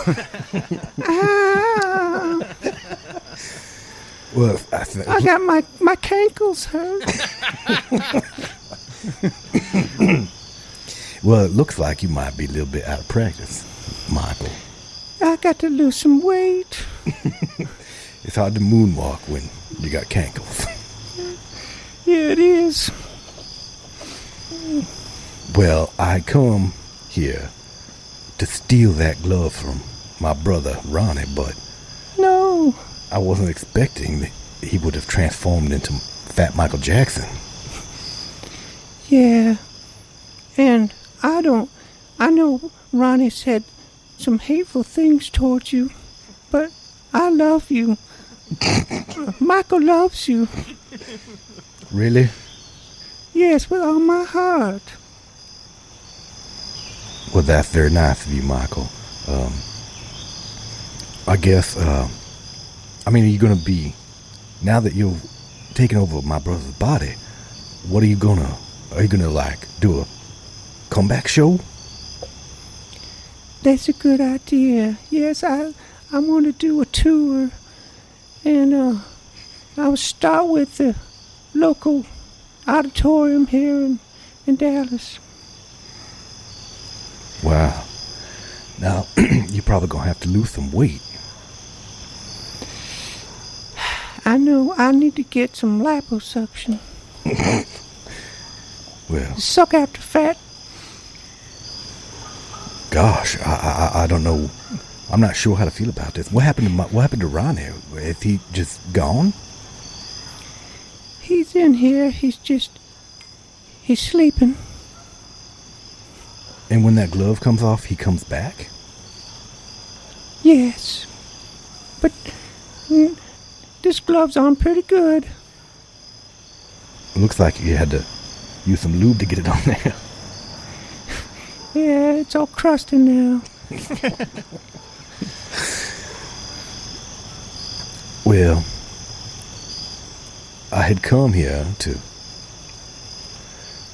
ah, Well, I, th- I got my my cankles hurt. Well, it looks like you might be a little bit out of practice, Michael. I got to lose some weight. It's hard to moonwalk when you got cankles. Yeah, it is. Well, I come here to steal that glove from my brother Ronnie, but No, I wasn't expecting that he would have transformed into Fat Michael Jackson. yeah, and I don't. I know Ronnie said some hateful things towards you, but I love you. Michael loves you. Really? Yes, with all my heart. Well, that's very nice of you, Michael. Um, I guess, uh, I mean, are you going to be, now that you've taken over my brother's body, what are you going to, are you going to, like, do a comeback show? That's a good idea. Yes, I I want to do a tour, and uh, I'll start with the local auditorium here in, in Dallas. Wow. Now, you're probably going to have to lose some weight. I know I need to get some liposuction. Well, Suck out the fat. Gosh, I, I, I- don't know. I'm not sure how to feel about this. What happened to my, what happened to Ronnie? Is he just gone? He's in here. He's just he's sleeping. And when that glove comes off, he comes back? Yes, but mm, this glove's on pretty good. Looks like you had to use some lube to get it on there. Yeah, it's all crusty now. Well, I had come here to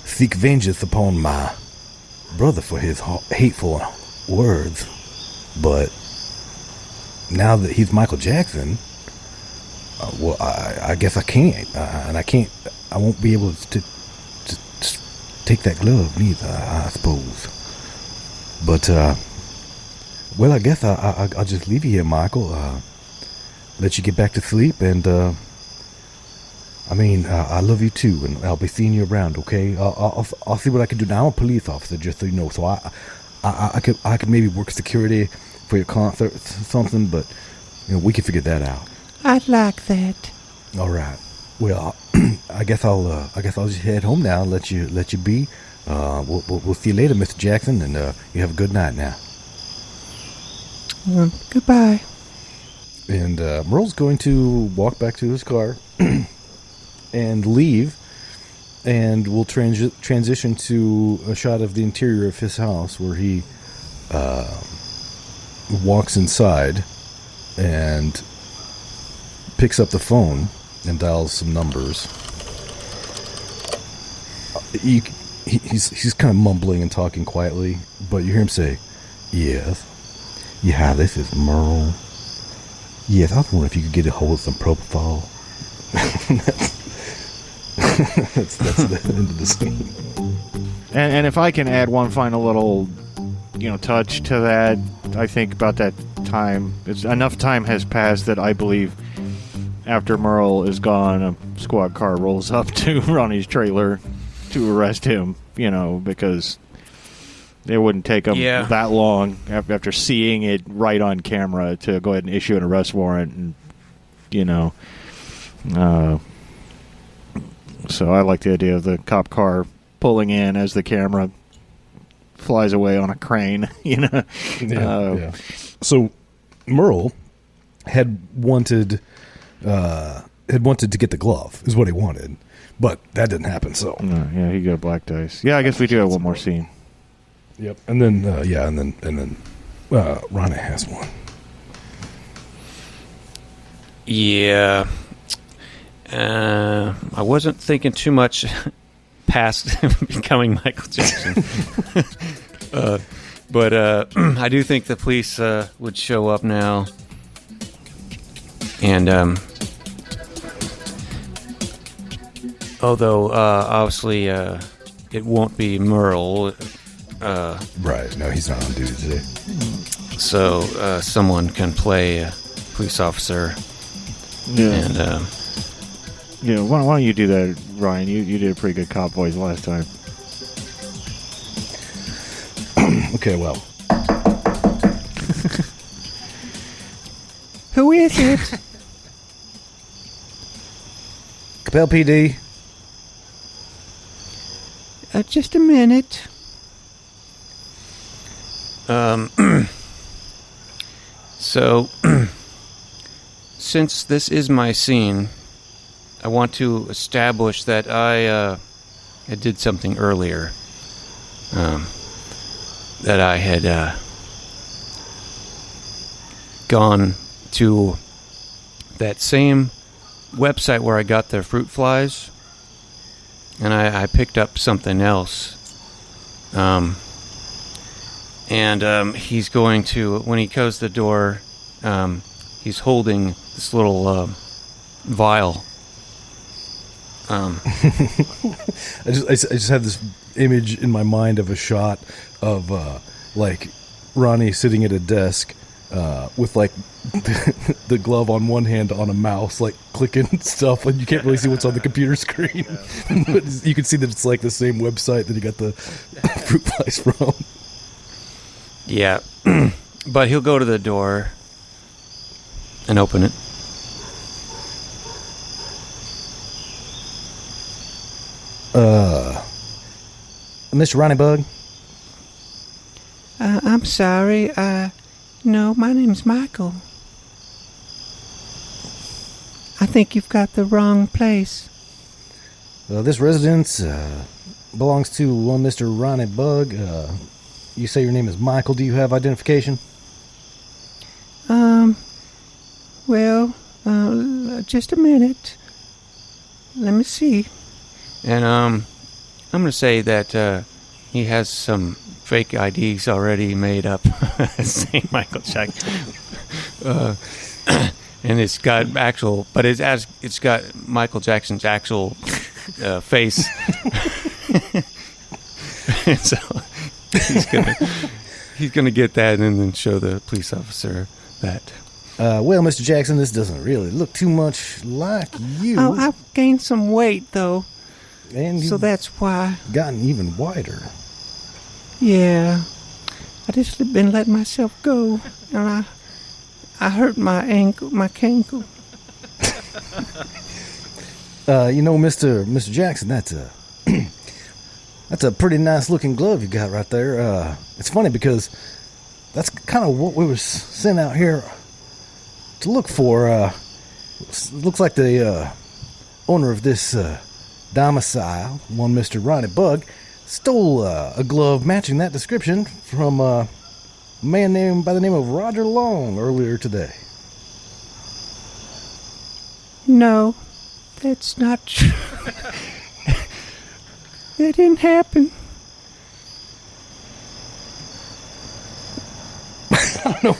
seek vengeance upon my brother for his hateful words, but now that he's Michael Jackson, Uh, well, I, I guess I can't, uh, and I can't. I won't be able to, to, to take that glove neither. I suppose. But uh, well, I guess I, I I'll just leave you here, Michael. Uh, let you get back to sleep, and uh, I mean, uh, I love you too, and I'll be seeing you around. Okay, I'll, I'll I'll see what I can do. Now I'm a police officer, just so you know. So I I, I could I could maybe work security for your concert, or something, but you know we can figure that out. I'd like that. All right. Well, I guess I'll uh, I guess I'll just head home now. And let you let you be. Uh, we'll, we'll, we'll see you later, Mr. Jackson, and uh, you have a good night now. Um, goodbye. And uh, Merle's going to walk back to his car and leave, and we'll transi- transition to a shot of the interior of his house where he uh, walks inside and picks up the phone and dials some numbers. You, he, he's he's kind of mumbling and talking quietly, but you hear him say, "Yes, yeah, this is Merle. Yes, I was wondering if you could get a hold of some propofol." that's, that's the end of the scene. And, and if I can add one final little, you know, touch to that, I think about that time. It's enough time has passed that I believe after Merle is gone, a squad car rolls up to Ronnie's trailer to arrest him. You know, because it wouldn't take them Yeah. that long af- after seeing it right on camera to go ahead and issue an arrest warrant, and you know. Uh, so I like the idea of the cop car pulling in as the camera flies away on a crane. You know, Uh, So Merle had wanted uh, had wanted to get the glove is what he wanted, but that didn't happen. So uh, yeah, he got black dice. Yeah, I guess we do have one more scene. yep, and then uh, yeah, and then and then uh, Ronnie has one. Yeah. Uh, I wasn't thinking too much past becoming Michael Jackson. uh, but uh, I do think the police uh, would show up now. And, um, although uh, obviously uh, it won't be Merle, uh, Right? No, he's not on duty today. so uh, someone can play a police officer. Yeah, And, uh, yeah. Why, why don't you do that, Ryan? You you did a pretty good cop voice last time. Okay, well, Who is it? Coppell PD. Uh, just a minute. Um, so, since this is my scene, I want to establish that I, uh, I did something earlier. Um, that I had uh, gone to that same website where I got the fruit flies, and I, I picked up something else. Um, and um, he's going to when he goes the door um, he's holding this little uh, vial um, I just I just have this image in my mind of a shot of uh, like Ronnie sitting at a desk uh, with like the glove on one hand on a mouse, like clicking stuff, and you can't really see what's on the computer screen, but you can see that it's like the same website that he got the fruit flies from. yeah but he'll go to the door and open it Uh, Mr. Ronnie Bug. Uh, I'm sorry. Uh, no, my name's Michael. I think you've got the wrong place. Uh, this residence uh, belongs to one Mr. Ronnie Bug. Uh, you say your name is Michael. Do you have identification? Um, well, uh, just a minute. Let me see. and um, i'm going to say that uh, he has some fake ids already made up Saint michael jackson uh, and it's got actual, but it's as it's got Michael Jackson's actual uh, face. so he's gonna he's gonna get that and then show the police officer that. Uh, well, Mr. Jackson, this doesn't really look too much like you. Oh, I've gained some weight though, and so that's why. gotten even wider. Yeah, I just been letting myself go, and I, I hurt my ankle, my ankle. Uh, you know, Mr. Mr. Jackson, that's a that's a pretty nice looking glove you got right there. Uh, it's funny because that's kind of what we were sent out here to look for. Uh, looks like the uh, owner of this uh, domicile, one Mr. Ronnie Bug, stole uh, a glove matching that description from uh, a man named by the name of Roger Long earlier today. No, that's not true. that didn't happen. I don't know.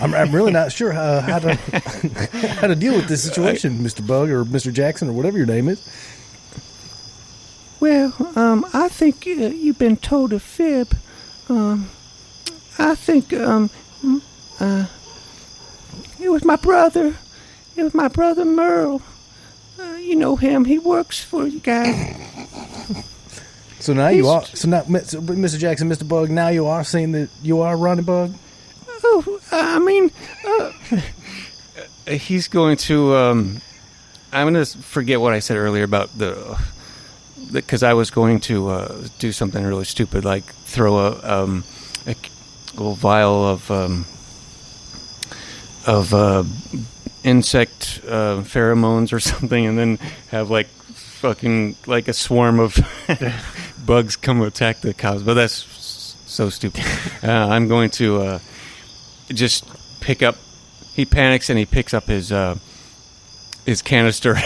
I'm really not sure how, how to how to deal with this situation, Mr. Bug or Mr. Jackson or whatever your name is. Well, um, I think uh, you've been told a fib. Um, I think um, uh, it was my brother. It was my brother Merle. Uh, you know him. He works for you guys. So now you are. So now, Mr. Jackson, Mr. Bug. Now you are saying that you are Ronnie Bug. Oh, I mean, uh, Uh, He's going to. Um, I'm going to forget what I said earlier about the. Because I was going to uh, do something really stupid, like throw a, um, a little vial of um, of uh, insect uh, pheromones or something, and then have like fucking like a swarm of bugs come attack the cows. But that's so stupid. Uh, I'm going to uh, just pick up. He panics and he picks up his uh, his canister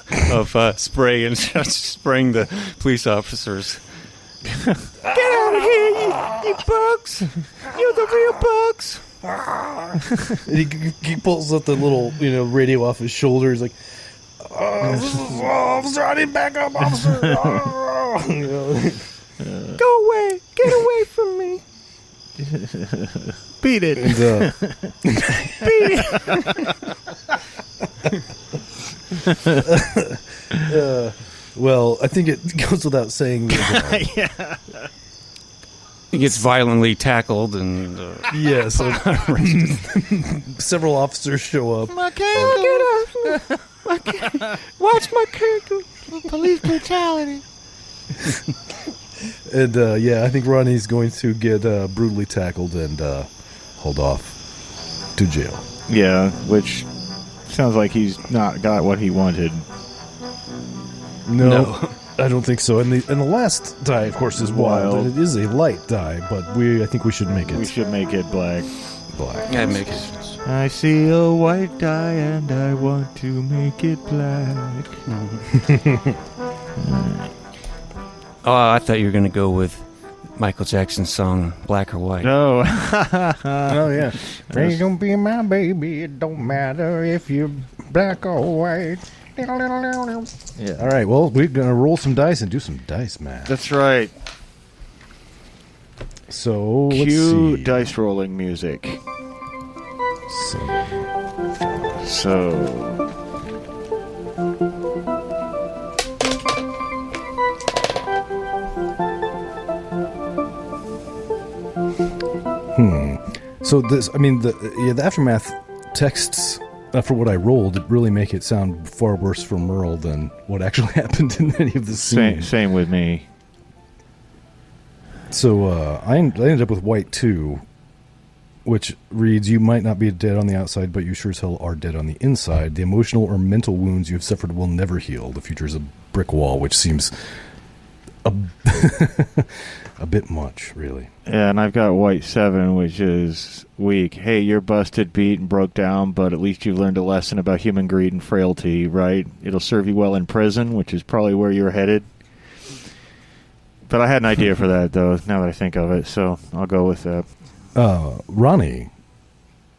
of uh, spray and spraying the police officers. get out of here, you, you bugs! You're the real bugs. He, he pulls up the little you know radio off his shoulder. He's like, oh, this is, oh, "Officer, I need backup, officer." Oh, you know. Go away! Get away from me! Beat it. And, uh, Beat it! uh, well, I think it goes without saying. That, uh, He gets violently tackled and uh, yeah, so several officers show up. My Get off! My ca- Watch my ankle. Police brutality. And uh, yeah, I think Ronnie's going to get uh, brutally tackled and uh, hauled off to jail. Yeah, which sounds like he's not got what he wanted. No, No. I don't think so. And the and the last die, of course, is wild. Wild. It is a light die, but we I think we should make it We should make it black. black. that makes sense. I see a white die and I want to make it black. Oh, I thought you were going to go with Michael Jackson's song "Black or White." No. oh yeah, You're gonna be my baby. It don't matter if you're black or white. yeah. All right, well, we're gonna roll some dice and do some dice math. That's right. So let's Cue see. dice rolling music. So, So. So this, I mean, the yeah, the aftermath texts uh, for what I rolled really make it sound far worse for Merle than what actually happened in any of the Same, scenes. same with me. So uh, I, en- I ended up with white two, which reads: "You might not be dead on the outside, but you sure as hell are dead on the inside. The emotional or mental wounds you have suffered will never heal. The future is a brick wall, which seems a a bit much, really." Yeah, and I've got white seven, which is weak. Hey, you're busted, beat, and broke down, but at least you've learned a lesson about human greed and frailty, right? It'll serve you well in prison, which is probably where you're headed. But I had an idea for that, though, now that I think of it, so I'll go with that. Uh, Ronnie,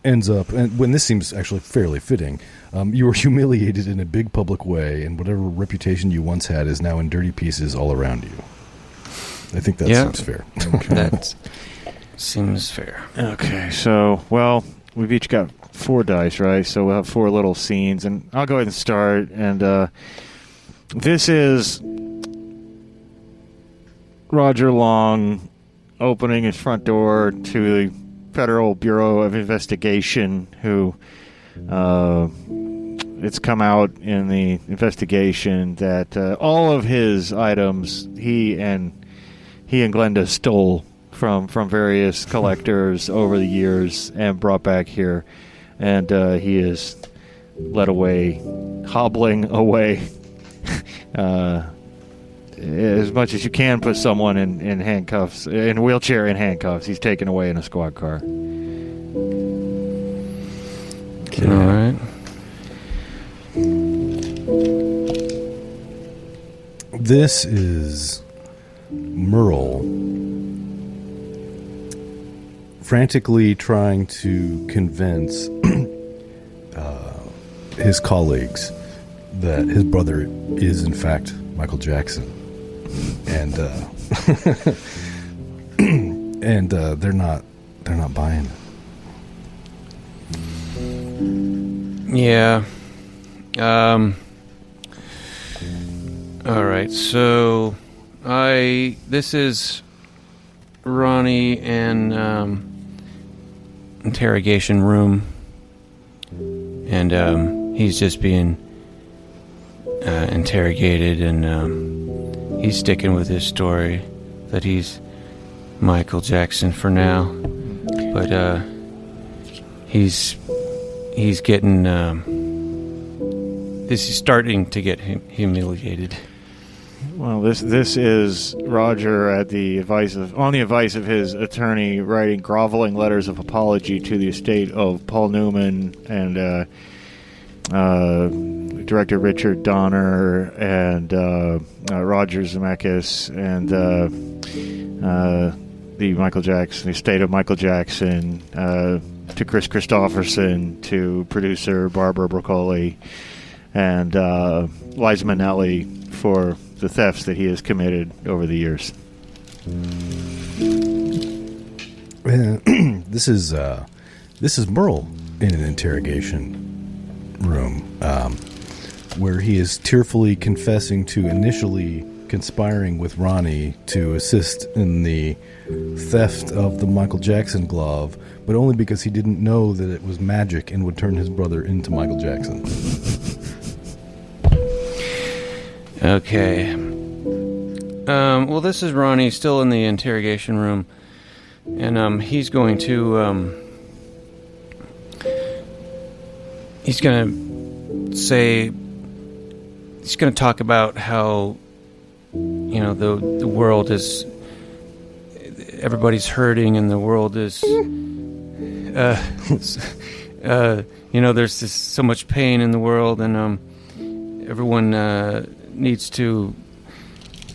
ends up, and when this seems actually fairly fitting, um, you were humiliated in a big public way, and whatever reputation you once had is now in dirty pieces all around you. I think that Yeah. seems fair. That seems fair. Okay, so well, we've each got four dice, right? So we'll have four little scenes, and I'll go ahead and start. And uh, this is Roger Long opening his front door to the Federal Bureau of Investigation, who uh, it's come out in the investigation that uh, all of his items he and he and Glenda stole from from various collectors over the years and brought back here, and uh, he is led away, hobbling away. as much as you can put someone in, in handcuffs, in a wheelchair in handcuffs, he's taken away in a squad car. All right. This is Merle frantically trying to convince uh, his colleagues that his brother is, in fact, Michael Jackson. And uh, and uh, they're not they're not buying. Yeah. Um. All right. So, I this is Ronnie and um, interrogation room, and um, he's just being uh, interrogated, and um, he's sticking with his story that he's Michael Jackson for now, but uh, he's he's getting um, this is starting to get hum- humiliated. Well, this this is Roger at the advice of on the advice of his attorney, writing groveling letters of apology to the estate of Paul Newman and uh, uh, director Richard Donner and uh, uh, Roger Zemeckis and uh, uh, the Michael Jackson, the estate of Michael Jackson, to Kris Kristofferson, to producer Barbara Broccoli, and Liza Minnelli for the thefts that he has committed over the years. This is uh, this is Merle in an interrogation room, um, where he is tearfully confessing to initially conspiring with Ronnie to assist in the theft of the Michael Jackson glove, but only because he didn't know that it was magic and would turn his brother into Michael Jackson. Okay. Um, well, this is Ronnie still in the interrogation room, and um, he's going to um, he's going to say he's going to talk about how you know the the world is everybody's hurting and the world is uh, uh, you know there's just so much pain in the world and um, everyone uh, needs to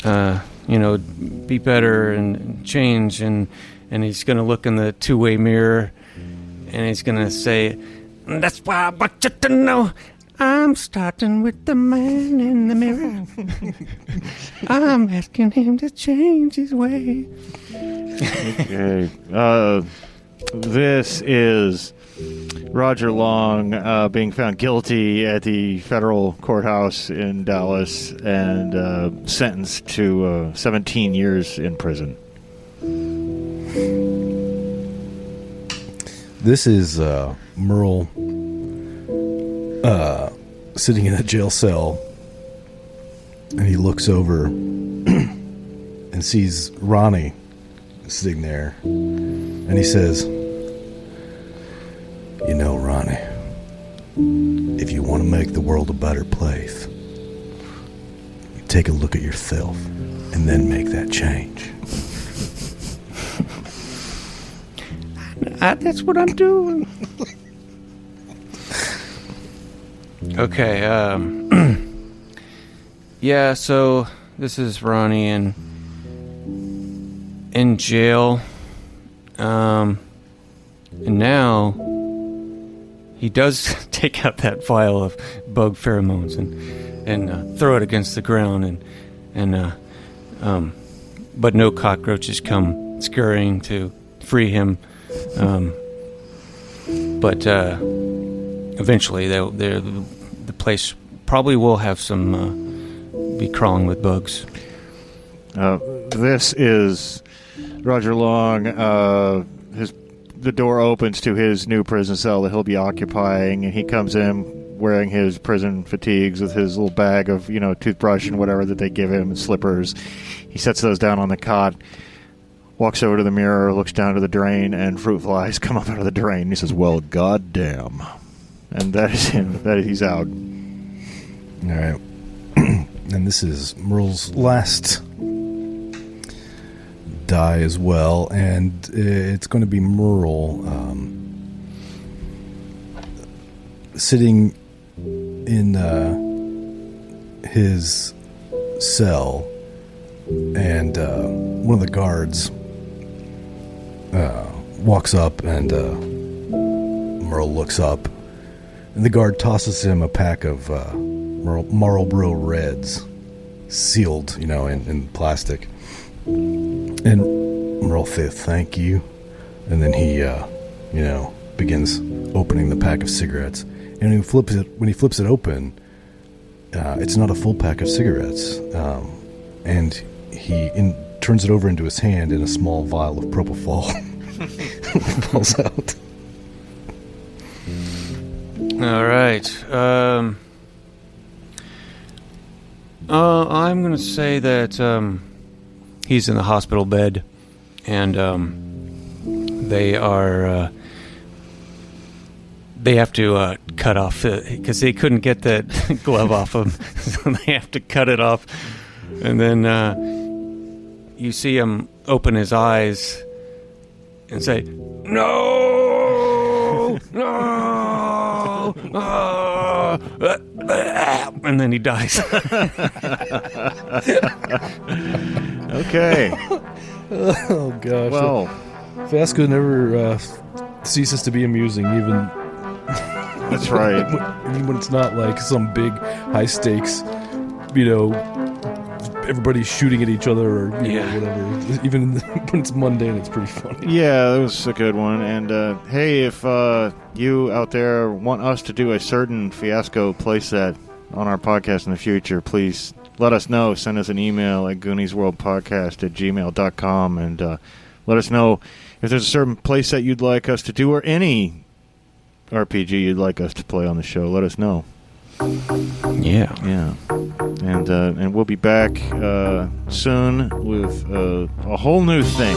uh, you know be better and change. And and he's going to look in the two-way mirror and he's going to say That's why I want you to know I'm starting with the man in the mirror. I'm asking him to change his way. Okay. Uh, this is Roger Long uh, being found guilty at the federal courthouse in Dallas and uh, sentenced to uh, 17 years in prison. This is uh, Merle uh, sitting in a jail cell, and he looks over and sees Ronnie sitting there, and he says, "You know, Ronnie, if you want to make the world a better place, you take a look at yourself, and then make that change." I, that's what I'm doing. Okay. Um, yeah. So this is Ronnie in in jail, um, and now he does take out that vial of bug pheromones and and uh, throw it against the ground and and uh, um, but no cockroaches come scurrying to free him. Um, but uh, eventually, they'll, they're, the place probably will have some uh, be crawling with bugs. Uh, this is Roger Long. Uh, his the door opens to his new prison cell that he'll be occupying, and he comes in wearing his prison fatigues with his little bag of you know toothbrush and whatever that they give him and slippers. He sets those down on the cot, walks over to the mirror, looks down to the drain, and fruit flies come up out of the drain. He says, "Well, goddamn," and that is him. That he's out. All right. and this is Merle's last die as well, and it's going to be Merle um, sitting in uh, his cell, and uh, one of the guards uh, walks up, and uh, Merle looks up, and the guard tosses him a pack of uh, Marlboro Reds, sealed, you know, in, in plastic. And Merle says, "Thank you," and then he, uh, you know, begins opening the pack of cigarettes. And he flips it, when he flips it open, uh, it's not a full pack of cigarettes, um, and he in, turns it over into his hand, and a small vial of propofol falls out. All right. Um, uh, I'm going to say that um, he's in the hospital bed, and um, they are. Uh, they have to uh, cut off because they couldn't get that glove off him, so they have to cut it off. And then uh, you see him open his eyes and say, "No, no!" ah," and then he dies. Okay. Oh gosh! well, Fiasco never uh, ceases to be amusing, even that's right. when, when it's not like some big high stakes, you know, everybody's shooting at each other or you Yeah. know, whatever. Even when it's mundane, it's pretty funny. Yeah, that was a good one. And uh, hey, if uh, you out there want us to do a certain fiasco playset on our podcast in the future, please let us know. Send us an email at GooniesWorldPodcast at gmail.com and uh, let us know if there's a certain place that you'd like us to do or any RPG you'd like us to play on the show. Let us know. yeah. Yeah, and uh, and we'll be back uh, soon with uh, a whole new thing.